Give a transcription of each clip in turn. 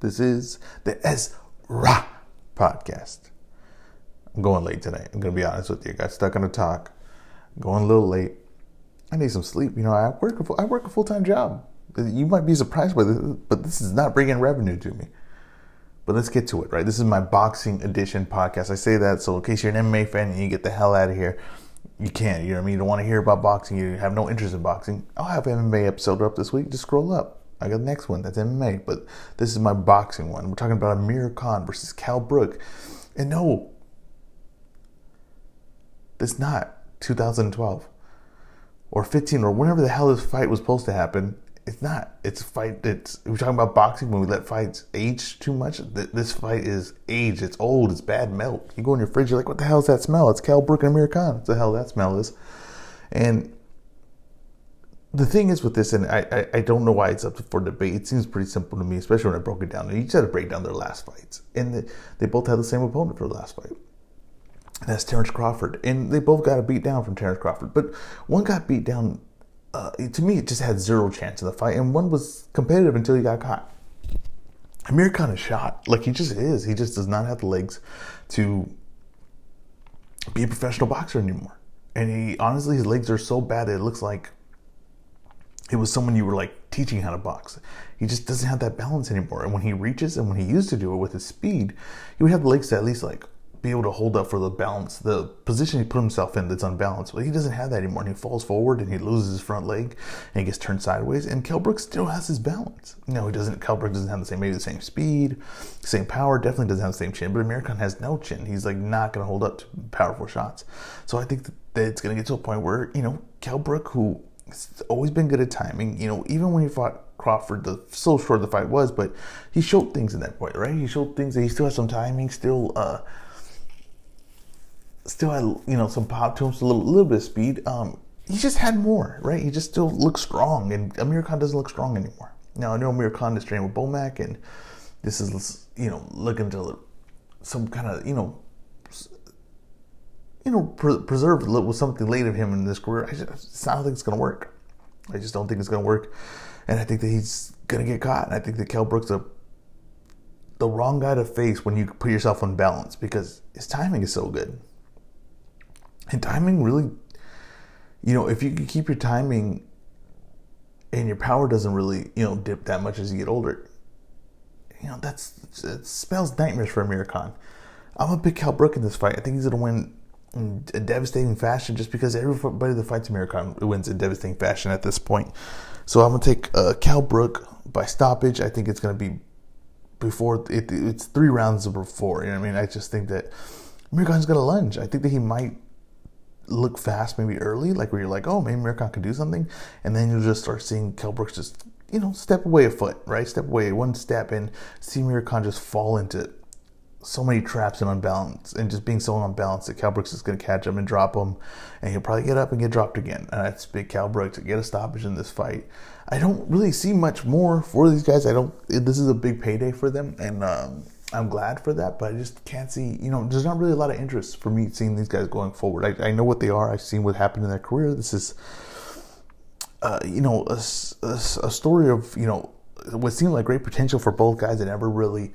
This is the Ezra podcast. I'm going late tonight. I'm going to be honest with you. I got stuck on a talk. I'm going a little late. I need some sleep. You know, I work a, I work a full time job. You might be surprised by this, but this is not bringing revenue to me. But let's get to it, right? This is my boxing edition podcast. I say that so in case you're an MMA fan and you get the hell out of here, you can't. You know what I mean? You don't want to hear about boxing. You have no interest in boxing. I'll have an MMA episode up this week. Just scroll up. I got the next one. That's MMA. But this is my boxing one. We're talking about Amir Khan versus Kell Brook. And no, it's not 2012 or 15 or whenever the hell this fight was supposed to happen. It's not. It's a fight. It's we're talking about boxing when we let fights age too much. This fight is aged. It's old. It's bad milk. You go in your fridge. You're like, what the hell is that smell? It's Kell Brook and Amir Khan. What the hell that smell is? And the thing is with this, and I, I, I, don't know why it's up for debate. It seems pretty simple to me, especially when I broke it down. They each had to break down their last fights, and they, they both had the same opponent for the last fight. And that's Terrence Crawford, and they both got a beat down from Terrence Crawford. But one got beat down. Uh, to me, it just had zero chance in the fight, and one was competitive until he got caught. Amir Khan is shot, like he just is. He just does not have the legs to be a professional boxer anymore. And he honestly, his legs are so bad that it looks like it was someone you were like teaching how to box. He just doesn't have that balance anymore. And when he reaches and when he used to do it with his speed, he would have the legs to at least like be able to hold up for the balance, the position he put himself in that's unbalanced. But he doesn't have that anymore. And he falls forward and he loses his front leg and he gets turned sideways. And Kell Brook still has his balance. No, he doesn't. Kell Brook doesn't have the same, maybe the same speed, same power. Definitely doesn't have the same chin. But Amir Khan has no chin. He's like not going to hold up to powerful shots. So I think that, it's going to get to a point where you know Kell Brook, who He's always been good at timing. You know, even when he fought Crawford, the so short the fight was, but he showed things in that point, right? He showed things that he still has some timing, still uh still had you know some pop to him, a little little bit of speed. Um he just had more, right? He just still looks strong and Amir Khan doesn't look strong anymore. Now I know Amir Khan is training with Bomac and this is you know looking to some kind of you know you know, pre- preserve with something late of him in this career. I just, I don't think it's going to work. I just don't think it's going to work. And I think that he's going to get caught. And I think that Kell Brooks a the wrong guy to face when you put yourself on balance because his timing is so good. And timing really, you know, if you can keep your timing and your power doesn't really, you know, dip that much as you get older, you know, that's spells nightmares for Amir Khan. I'm a big Kell Brook in this fight. I think he's going to win in a devastating fashion just because everybody that fights Amir wins in devastating fashion at this point. So I'm going to take uh, Kell Brook by stoppage. I think it's going to be before it, it's three rounds before. You know what I mean? I just think that Amir going to lunge. I think that he might look fast maybe early, like where you're like, oh, maybe Amir Khan can do something. And then you'll just start seeing Kell Brooks just, you know, step away a foot, right? Step away one step and see Amir just fall into so many traps and unbalanced and just being so unbalanced that Kell Brooks is going to catch him and drop him and he'll probably get up and get dropped again. And that's big Kell Brooks to get a stoppage in this fight. I don't really see much more for these guys. I don't, this is a big payday for them and um, I'm glad for that, but I just can't see, you know, there's not really a lot of interest for me seeing these guys going forward. I, I know what they are. I've seen what happened in their career. This is, uh, you know, a, a, a story of, you know, what seemed like great potential for both guys that never really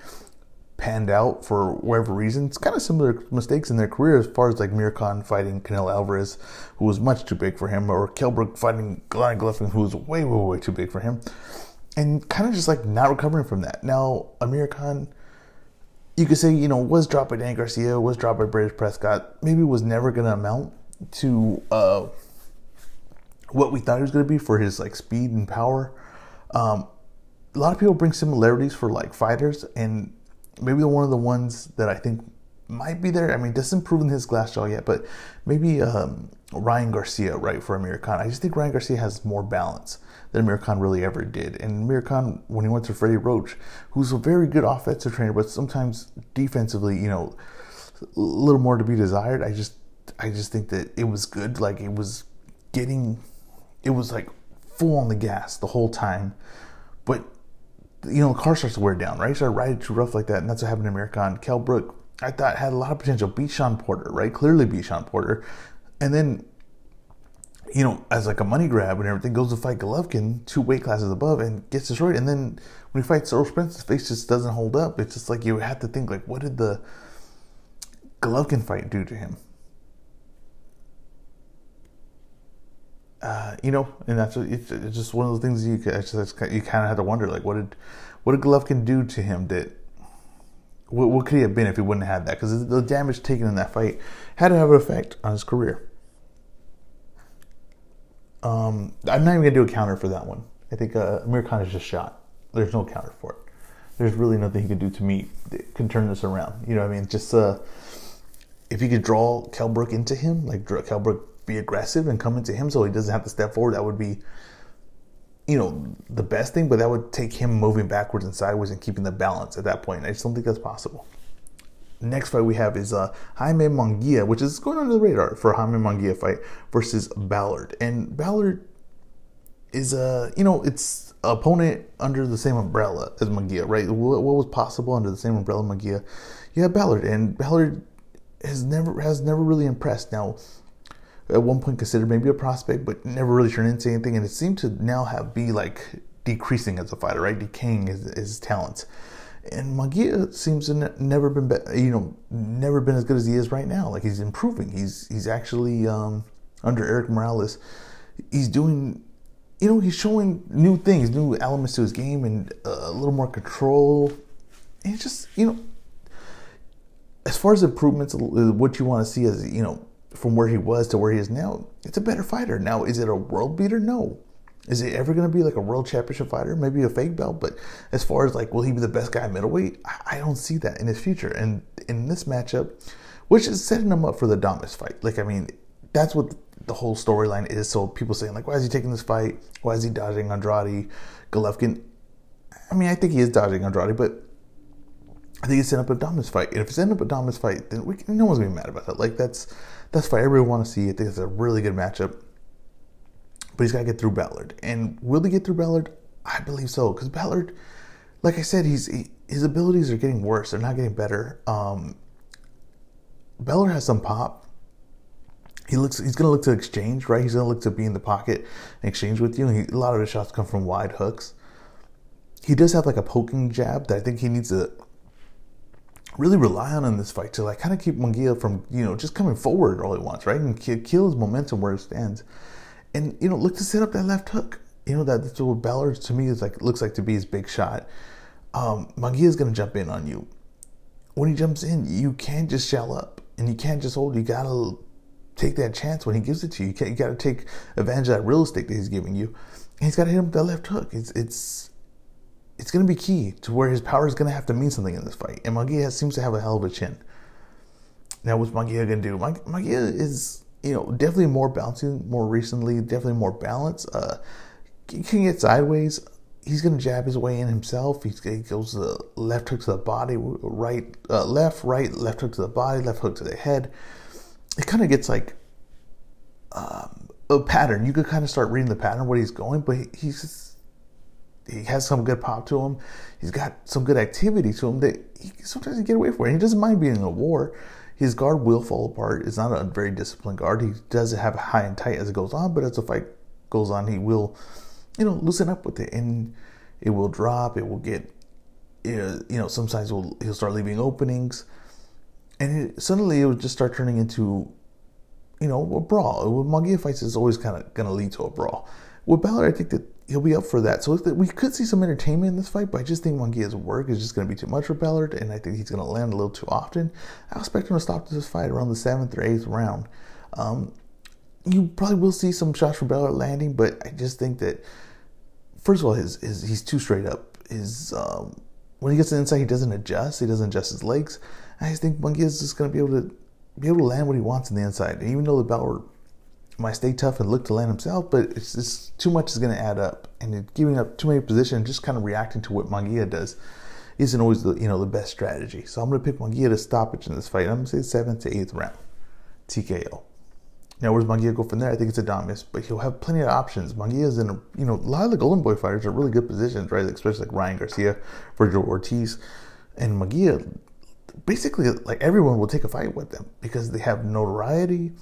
panned out for whatever reason. It's kind of similar mistakes in their career as far as like Mir Khan fighting Canelo Alvarez, who was much too big for him, or Kell Brook fighting Glenn Golovkin, who was way, way, way too big for him, and kind of just like not recovering from that. Now, Amir Khan, you could say, you know, was dropped by Dan Garcia, was dropped by Breidis Prescott, maybe was never going to amount to uh, what we thought he was going to be for his like speed and power. Um, a lot of people bring similarities for like fighters, and maybe one of the ones that I think might be there. I mean, doesn't prove in his glass jaw yet, but maybe um, Ryan Garcia, right, for Amir Khan. I just think Ryan Garcia has more balance than Amir Khan really ever did. And Amir Khan, when he went to Freddie Roach, who's a very good offensive trainer, but sometimes defensively, you know, a little more to be desired. I just, I just think that it was good. Like it was getting, it was like full on the gas the whole time, but you know, the car starts to wear down, right? He started riding too rough like that, and that's what happened to Khan. Kell Brook, I thought had a lot of potential. Beat Shawn Porter, right? Clearly beat Shawn Porter. And then you know, as like a money grab and everything, goes to fight Golovkin two weight classes above and gets destroyed. And then when he fights Errol Spence, his face just doesn't hold up. It's just like you have to think like, what did the Golovkin fight do to him? Uh, you know, and that's it's, it's just one of those things you just, you kind of have to wonder like, what did what did Golovkin do to him that what, what could he have been if he wouldn't have had that? Because the damage taken in that fight had to have an effect on his career. Um, I'm not even gonna do a counter for that one. I think uh, Amir Khan is just shot. There's no counter for it. There's really nothing he can do to me that can turn this around. You know what I mean? Just uh, if he could draw Kell Brook into him, like Kell Brook be aggressive and come into him so he doesn't have to step forward, that would be, you know, the best thing. But that would take him moving backwards and sideways and keeping the balance at that point. I just don't think that's possible. Next fight we have is uh, Jaime Munguia, which is going under the radar for Jaime Munguia fight versus Ballard. And Ballard is a, uh, you know, it's opponent under the same umbrella as Munguia, right? What, was possible under the same umbrella Munguia? You have Ballard, and Ballard has never has never really impressed. Now, at one point considered maybe a prospect, but never really turned into anything, and it seemed to now have be like decreasing as a fighter, right? Decaying his, his talents and Munguia seems to ne- never been, be- you know, never been as good as he is right now. Like he's improving. He's he's actually um, under Erik Morales. He's doing, you know, he's showing new things, new elements to his game, and uh, a little more control. And just, you know, as far as improvements, what you want to see as you know, from where he was to where he is now, it's a better fighter. Now, is it a world beater? No. Is he ever going to be like a world championship fighter? Maybe a fake belt, but as far as like, will he be the best guy middleweight? I don't see that in his future. And in this matchup, which is setting him up for the Damas fight. Like, I mean, that's what the whole storyline is. So people saying like, why is he taking this fight? Why is he dodging Andrade, Golovkin? I mean, I think he is dodging Andrade, but I think it's setting up a Damas fight. And if it's setting up a Damas fight, then we, no one's gonna be mad about that. Like that's that's fight everyone want to see. I think it's a really good matchup but he's got to get through Ballard. And will he get through Ballard? I believe so, because Ballard, like I said, he's he, his abilities are getting worse. They're not getting better. Um, Ballard has some pop. He looks. He's to look to exchange, right? He's to look to be in the pocket and exchange with you. And he, a lot of his shots come from wide hooks. He does have like a poking jab that I think he needs to really rely on in this fight to like kind of keep Munguia from you know just coming forward all he wants, right? And kill his momentum where it stands and you know look to set up that left hook. You know that that's what Ballard to me is like looks like to be his big shot. Um, is to jump in on you. When he jumps in, you can't just shell up and you can't just hold. You gotta take that chance when he gives it to you. You, you got to take advantage of that real estate that he's giving you. And he's got to hit him with that left hook. It's it's it's going to be key to where his power is going to have to mean something in this fight. And Munguia seems to have a hell of a chin. Now, what's Munguia going to do? Munguia is you know, definitely more bouncing more recently, definitely more balance. Uh, he can get sideways. He's going to jab his way in himself. He's, he goes to the left hook to the body, right, uh, left, right, left hook to the body, left hook to the head. It kind of gets like um, a pattern. You could kind of start reading the pattern where he's going, but he, he's he has some good pop to him. He's got some good activity to him that he, sometimes he get away from. It. He doesn't mind being in a war his guard will fall apart. It's not a very disciplined guard. He does have high and tight as it goes on, but as the fight goes on, he will, you know, loosen up with it, and it will drop. It will get, you know, sometimes will he'll start leaving openings, and it, suddenly it will just start turning into, you know, a brawl. With Munguia fights, is always kind of going to lead to a brawl. With Ballard, I think that he'll be up for that. So we could see some entertainment in this fight, but I just think Munguia's work is just going to be too much for Ballard, and I think he's going to land a little too often. I expect him to stop this fight around the seventh or eighth round. Um, you probably will see some shots from Ballard landing, but I just think that first of all, his, his he's too straight up. His um, when he gets inside, he doesn't adjust. He doesn't adjust his legs. I just think Munguia is just going to be able to be able to land what he wants in the inside. And even though the Ballard might stay tough and look to land himself, but it's just too much is going to add up, and giving up too many positions, just kind of reacting to what Munguia does, isn't always the you know the best strategy. So I'm going to pick Munguia to stoppage in this fight. I'm going to say seventh to eighth round, TKO. Now, where's Munguia go from there? I think it's Adames, but he'll have plenty of options. Munguia is in a, you know, a lot of the Golden Boy fighters are really good positions, right? Especially like Ryan Garcia, Vergil Ortiz, and Munguia. Basically, like everyone will take a fight with them because they have notoriety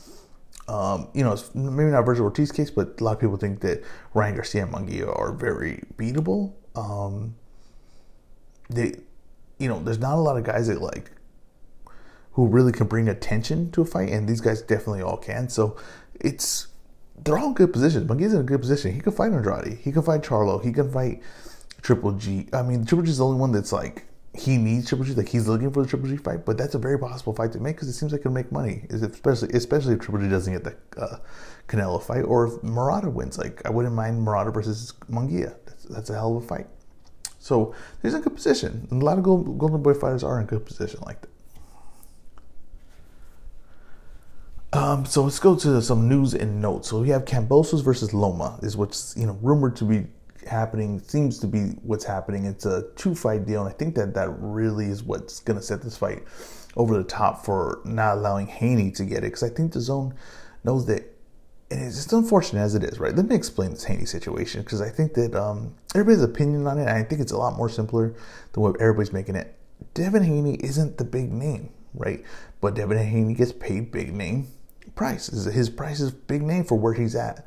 Um, you know, maybe not Vergil Ortiz case, but a lot of people think that Ryan Garcia and Munguia are very beatable. Um, they, you know, there's not a lot of guys that like who really can bring attention to a fight, and these guys definitely all can. So it's they're all in good positions. Munguia's in a good position. He can fight Andrade. He can fight Charlo. He can fight Triple G. I mean, Triple G is the only one that's like he needs Triple G. Like he's looking for the Triple G fight, but that's a very possible fight to make because it seems like it'll make money. Especially especially if Triple G doesn't get the uh, Canelo fight, or if Murata wins. Like I wouldn't mind Murata versus Munguia. That's, that's a hell of a fight. So he's in good position. And a lot of Golden Boy fighters are in good position like that. Um, so let's go to some news and notes. So we have Kambosos versus Loma is what's you know rumored to be happening. Seems to be what's happening. It's a two fight deal, and I think that that really is what's going to set this fight over the top for not allowing Haney to get it. Because I think DAZN knows that, and it's just unfortunate as it is. Right? Let me explain this Haney situation because I think that um, everybody's opinion on it. I think it's a lot more simpler than what everybody's making it. Devin Haney isn't the big name, right? But Devin Haney gets paid big name price. His price is big name for where he's at.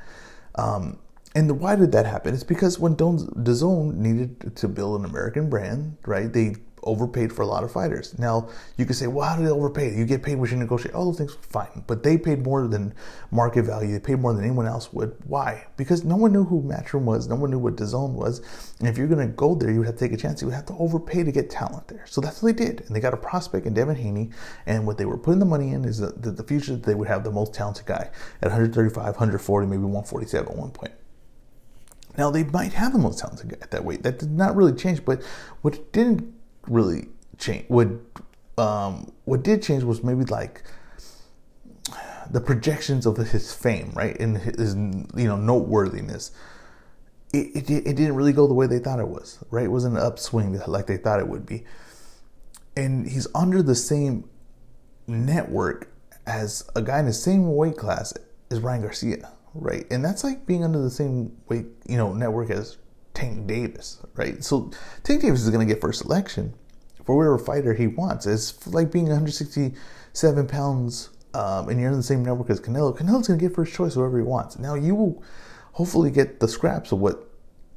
Um, and why did that happen? It's because when DAZN needed to build an American brand, right? They overpaid for a lot of fighters. Now you could say, well, how did they overpay? You get paid what you negotiate. All those things, fine. But they paid more than market value. They paid more than anyone else would. Why? Because no one knew who Matchroom was. No one knew what DAZN was. And if you're going to go there, you would have to take a chance. You would have to overpay to get talent there. So that's what they did. And they got a prospect in Devin Haney. And what they were putting the money in is that the, the future that they would have the most talented guy at 135, 140, maybe 147 at one point. Now they might have the most talented guy at that weight. That did not really change. But what didn't really change. What um, what did change was maybe like the projections of his fame, right, and his you know noteworthiness. It, it, it didn't really go the way they thought it was, right? It wasn't an upswing like they thought it would be. And he's under the same network as a guy in the same weight class as Ryan Garcia, right? And that's like being under the same weight, you know, network as Tank Davis, right? So Tank Davis is going to get first selection for whatever fighter he wants. It's like being 167 pounds um, and you're in the same network as Canelo. Canelo's going to get first choice whoever he wants. Now you will hopefully get the scraps of what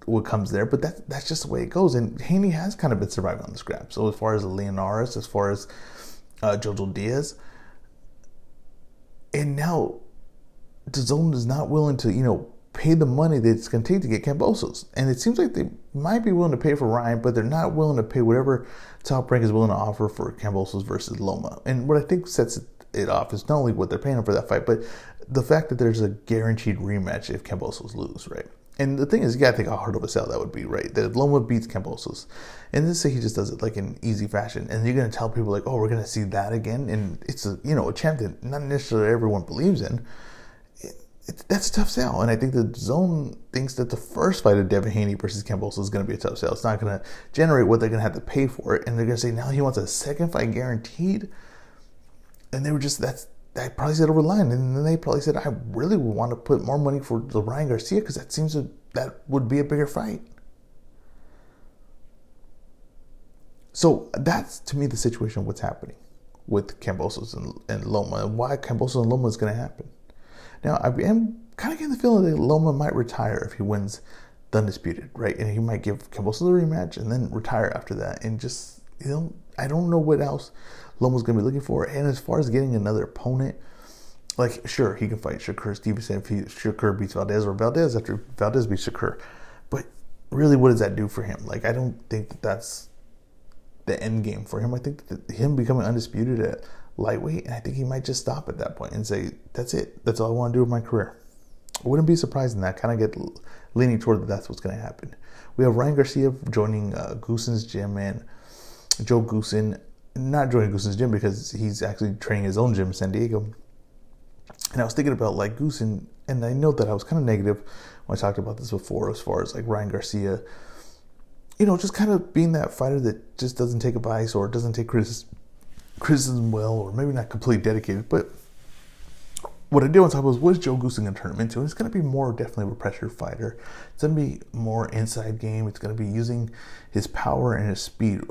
what comes there, but that that's just the way it goes. And Haney has kind of been surviving on the scraps. So as far as Linares, as far as uh, Jojo Diaz, and now DAZN is not willing to, you know, pay the money that it's going to take to get Kambosos. And it seems like they might be willing to pay for Ryan, but they're not willing to pay whatever Top Rank is willing to offer for Kambosos versus Loma. And what I think sets it off is not only what they're paying him for that fight, but the fact that there's a guaranteed rematch if Kambosos lose, right? And the thing is, you gotta think how hard of a sell that would be, right? That Loma beats Kambosos. and say he just does it like in easy fashion, and you're gonna tell people like, "Oh, we're gonna see that again," and it's a you know a champ that not necessarily everyone believes in that's a tough sell. And I think DAZN thinks that the first fight of Devin Haney versus Kambosos is going to be a tough sell. It's not going to generate what they're going to have to pay for it. And they're going to say now he wants a second fight guaranteed. And they were just, that's, that probably said over the line. And then they probably said, I really want to put more money for the Ryan Garcia because that seems to, that would be a bigger fight. So that's to me the situation of what's happening with Kambosos and, and Loma and why Kambosos and Loma is going to happen. Now, I am kind of getting the feeling that Loma might retire if he wins the Undisputed, right? And he might give Kambosos the rematch and then retire after that. And just, you know, I don't know what else Loma's going to be looking for. And as far as getting another opponent, like, sure, he can fight Shakur Stevenson if he, Shakur beats Valdez or Valdez after Valdez beats Shakur. But really, what does that do for him? Like, I don't think that that's the end game for him. I think that him becoming undisputed at lightweight, and I think he might just stop at that point and say, "That's it. That's all I want to do with my career." I wouldn't be surprised in that. Kind of get leaning toward that that's what's going to happen. We have Ryan Garcia joining uh, Goossen's gym and Joe Goossen not joining Goossen's gym because he's actually training his own gym in San Diego. And I was thinking about like Goossen, and I know that I was kind of negative when I talked about this before, as far as like Ryan Garcia, you know, just kind of being that fighter that just doesn't take advice or doesn't take criticism criticism well, or maybe not completely dedicated, but what I did want to talk about was what is Joe Goossen going to turn him into? And it's going to be more definitely a pressure fighter. It's going to be more inside game. It's going to be using his power and his speed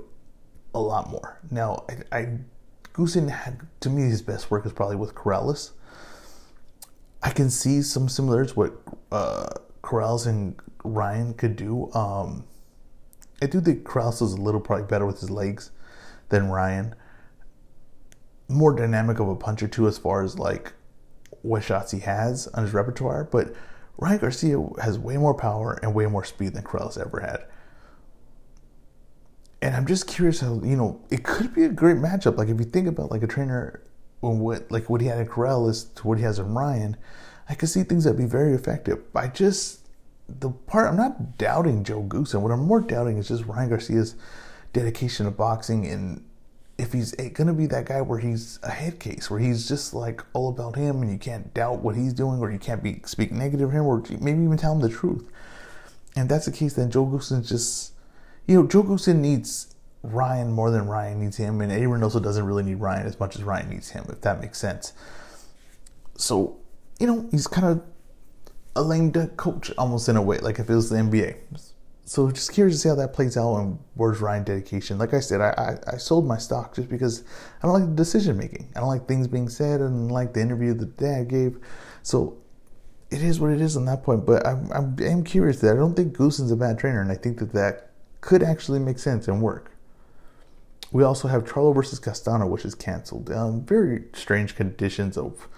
a lot more. Now, I, I Goossen had to me his best work is probably with Corrales. I can see some similarities what uh, Corrales and Ryan could do. Um, I do think Corrales is a little probably better with his legs than Ryan. More dynamic of a puncher too, as far as like what shots he has on his repertoire. But Ryan Garcia has way more power and way more speed than Corrales ever had. And I'm just curious how you know it could be a great matchup. Like if you think about like a trainer, when what like what he had in Corrales to what he has in Ryan, I could see things that be very effective. I just the part I'm not doubting Joe Goose, and what I'm more doubting is just Ryan Garcia's dedication to boxing and if he's going to be that guy where he's a head case, where he's just like all about him and you can't doubt what he's doing or you can't be speak negative of him or maybe even tell him the truth. And that's the case, then Joe Goossen just, you know, Joe Goossen needs Ryan more than Ryan needs him, and Eddie Reynoso doesn't really need Ryan as much as Ryan needs him, if that makes sense. So, you know, he's kind of a lame duck coach almost in a way, like if it was the NBA. So just curious to see how that plays out and where's Ryan dedication. Like I said, I, I, I sold my stock just because I don't like the decision making. I don't like things being said. and like the interview that dad gave. So it is what it is on that point. But I'm, I'm, I'm curious that I don't think Goossen's a bad trainer, and I think that that could actually make sense and work. We also have Charlo versus Castano, which is canceled. Um, very strange conditions of,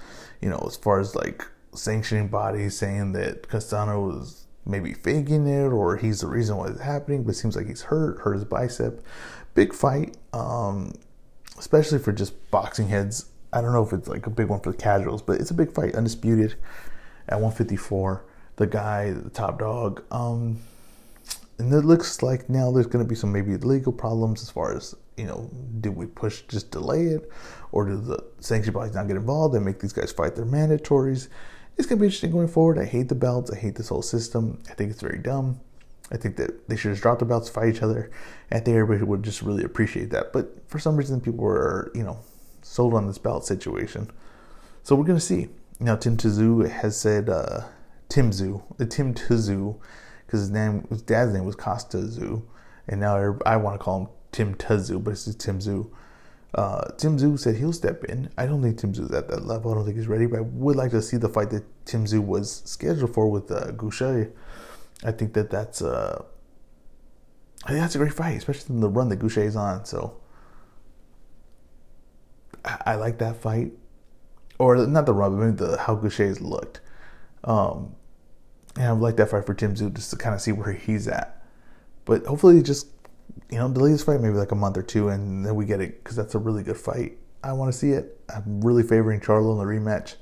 you know, as far as like sanctioning bodies saying that Castano was maybe faking it or he's the reason why it's happening, but it seems like he's hurt, hurt his bicep. Big fight, um, especially for just boxing heads. I don't know if it's like a big one for the casuals, but it's a big fight, undisputed at 154. The guy, the top dog. Um, and it looks like now there's going to be some maybe legal problems as far as you know, do we push just delay it, or do the sanction bodies not get involved and make these guys fight their mandatories? It's going to be interesting going forward. I hate the belts. I hate this whole system. I think it's very dumb. I think that they should just drop the belts, fight each other. I think everybody would just really appreciate that. But for some reason, people were, you know, sold on this belt situation. So we're going to see. Now, Tim Tszyu has said, uh, Tim Zoo, the Tim Tszyu, because his name, his dad's name was Kostya Tszyu. And now I want to call him Tim Tszyu, but it's just Tim Tszyu. Uh, Tim Tszyu said he'll step in. I don't think Tim Tszyu's at that level. I don't think he's ready, but I would like to see the fight that Tim Tszyu was scheduled for with uh, Gausha. I think that that's uh, I think that's a great fight, especially in the run that Gausha is on. So I, I, like that fight, or not the run, but maybe the how has looked. Um, and I would like that fight for Tim Tszyu just to kind of see where he's at. But hopefully, just you know, delay this fight maybe like a month or two, and then we get it because that's a really good fight. I want to see it. I'm really favoring Charlo in the rematch,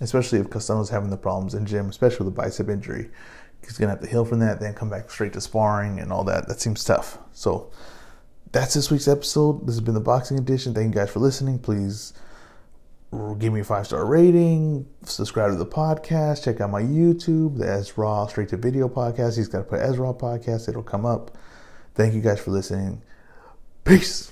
especially if Castano's having the problems in gym, especially with the bicep injury. He's gonna have to heal from that, then come back straight to sparring and all that. That seems tough. So that's this week's episode. This has been the boxing edition. Thank you guys for listening. Please give me a five star rating, subscribe to the podcast, check out my YouTube, the Ezra Straight to Video podcast. He's got to put Ezra podcast, it'll come up. Thank you guys for listening. Peace.